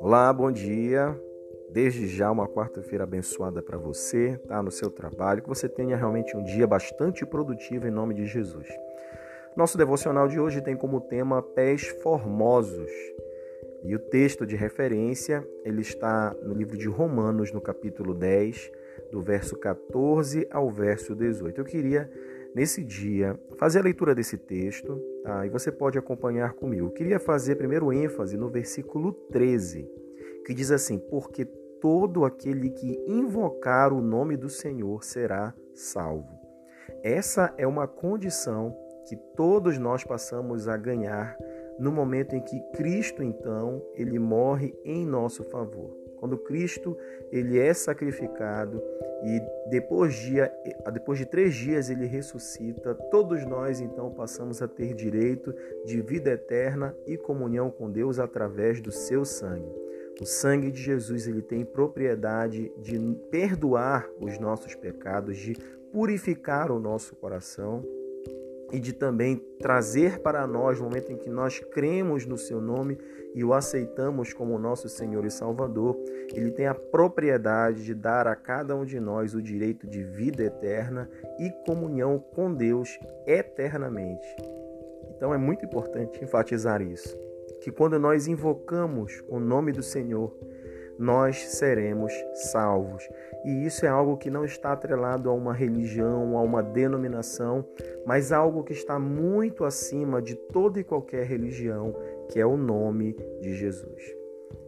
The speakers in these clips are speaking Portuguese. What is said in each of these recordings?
Olá, bom dia. Desde já uma quarta-feira abençoada para você, tá? No seu trabalho, que você tenha realmente um dia bastante produtivo em nome de Jesus. Nosso devocional de hoje tem como tema pés formosos. E o texto de referência, ele está no livro de Romanos, no capítulo 10, do verso 14 ao verso 18. Eu queria nesse dia fazer a leitura desse texto, tá? E você pode acompanhar comigo. Eu queria fazer primeiro ênfase no versículo 13 que diz assim: Porque todo aquele que invocar o nome do Senhor será salvo. Essa é uma condição que todos nós passamos a ganhar no momento em que Cristo, então, ele morre em nosso favor. Quando Cristo ele é sacrificado e depois de, depois de três dias ele ressuscita, todos nós então passamos a ter direito de vida eterna e comunhão com Deus através do seu sangue. O sangue de Jesus ele tem propriedade de perdoar os nossos pecados, de purificar o nosso coração e de também trazer para nós, no momento em que nós cremos no seu nome e o aceitamos como nosso Senhor e Salvador, ele tem a propriedade de dar a cada um de nós o direito de vida eterna e comunhão com Deus eternamente. Então é muito importante enfatizar isso que quando nós invocamos o nome do Senhor, nós seremos salvos. E isso é algo que não está atrelado a uma religião, a uma denominação, mas algo que está muito acima de toda e qualquer religião, que é o nome de Jesus.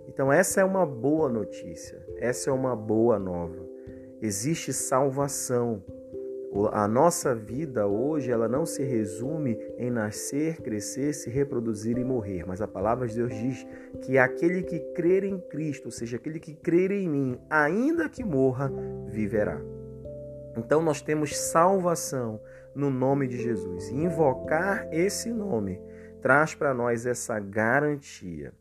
Então, essa é uma boa notícia, essa é uma boa nova. Existe salvação a nossa vida hoje, ela não se resume em nascer, crescer, se reproduzir e morrer, mas a palavra de Deus diz que aquele que crer em Cristo, ou seja, aquele que crer em mim, ainda que morra, viverá. Então nós temos salvação no nome de Jesus. E invocar esse nome traz para nós essa garantia.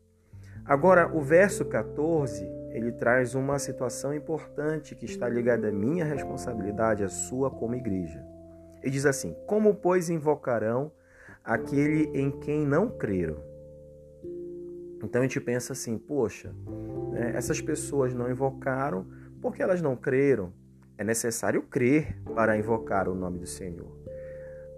Agora, o verso 14 ele traz uma situação importante que está ligada à minha responsabilidade, à sua como igreja. Ele diz assim: Como, pois, invocarão aquele em quem não creram? Então a gente pensa assim: poxa, né, essas pessoas não invocaram porque elas não creram. É necessário crer para invocar o nome do Senhor.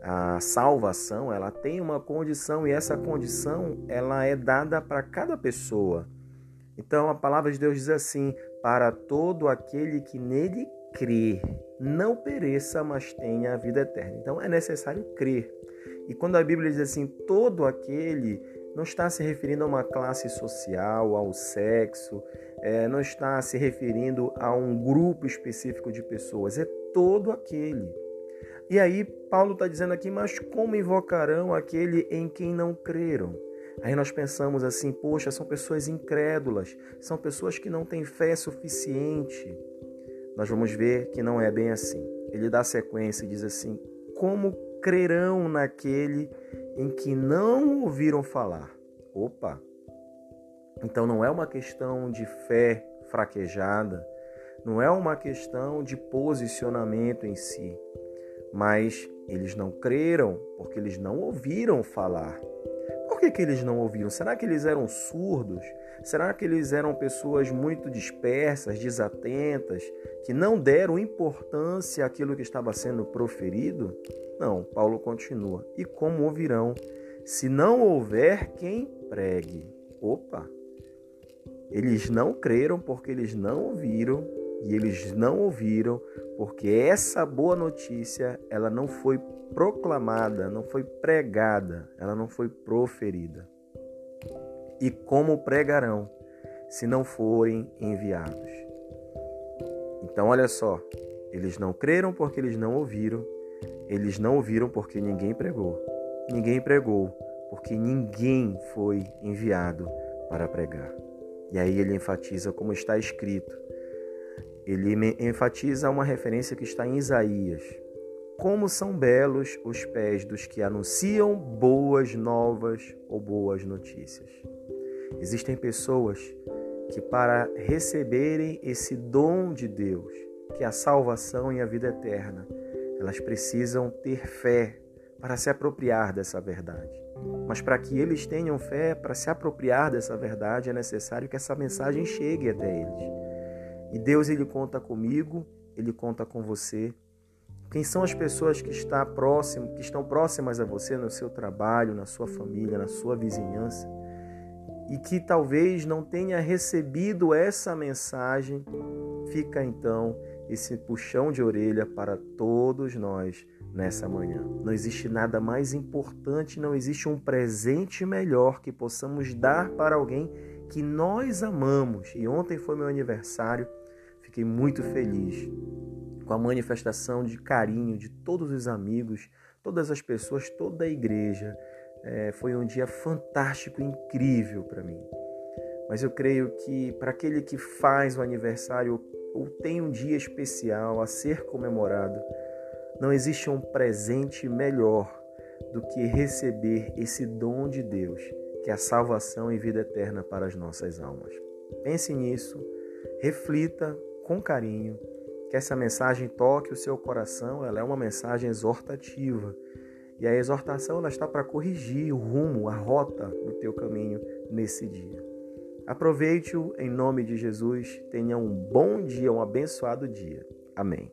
A salvação, ela tem uma condição e essa condição ela é dada para cada pessoa. Então a palavra de Deus diz assim: para todo aquele que nele crê, não pereça, mas tenha a vida eterna. Então é necessário crer. E quando a Bíblia diz assim, todo aquele, não está se referindo a uma classe social, ao sexo, é, não está se referindo a um grupo específico de pessoas, é todo aquele. E aí Paulo está dizendo aqui, mas como invocarão aquele em quem não creram? Aí nós pensamos assim: poxa, são pessoas incrédulas, são pessoas que não têm fé suficiente. Nós vamos ver que não é bem assim. Ele dá sequência e diz assim: como crerão naquele em que não ouviram falar? Opa! Então não é uma questão de fé fraquejada, não é uma questão de posicionamento em si, mas eles não creram porque eles não ouviram falar que, que eles não ouviram? Será que eles eram surdos? Será que eles eram pessoas muito dispersas, desatentas, que não deram importância àquilo que estava sendo proferido? Não, Paulo continua. E como ouvirão se não houver quem pregue? Opa! Eles não creram porque eles não ouviram e eles não ouviram porque essa boa notícia ela não foi proclamada, não foi pregada, ela não foi proferida. E como pregarão se não forem enviados? Então, olha só, eles não creram porque eles não ouviram, eles não ouviram porque ninguém pregou, ninguém pregou porque ninguém foi enviado para pregar. E aí ele enfatiza como está escrito. Ele enfatiza uma referência que está em Isaías, como são belos os pés dos que anunciam boas novas ou boas notícias. Existem pessoas que, para receberem esse dom de Deus, que é a salvação e a vida eterna, elas precisam ter fé, para se apropriar dessa verdade. Mas para que eles tenham fé, para se apropriar dessa verdade, é necessário que essa mensagem chegue até eles. E Deus ele conta comigo, ele conta com você. Quem são as pessoas que, está próximo, que estão próximas a você no seu trabalho, na sua família, na sua vizinhança? e que talvez não tenha recebido essa mensagem, fica então esse puxão de orelha para todos nós nessa manhã. Não existe nada mais importante, não existe um presente melhor que possamos dar para alguém que nós amamos. E ontem foi meu aniversário, fiquei muito feliz com a manifestação de carinho de todos os amigos, todas as pessoas, toda a igreja é, foi um dia fantástico, incrível para mim. Mas eu creio que para aquele que faz o aniversário ou tem um dia especial a ser comemorado, não existe um presente melhor do que receber esse dom de Deus, que é a salvação e vida eterna para as nossas almas. Pense nisso, reflita com carinho, que essa mensagem toque o seu coração, ela é uma mensagem exortativa e a exortação ela está para corrigir o rumo, a rota do teu caminho nesse dia. Aproveite-o em nome de Jesus. Tenha um bom dia, um abençoado dia. Amém.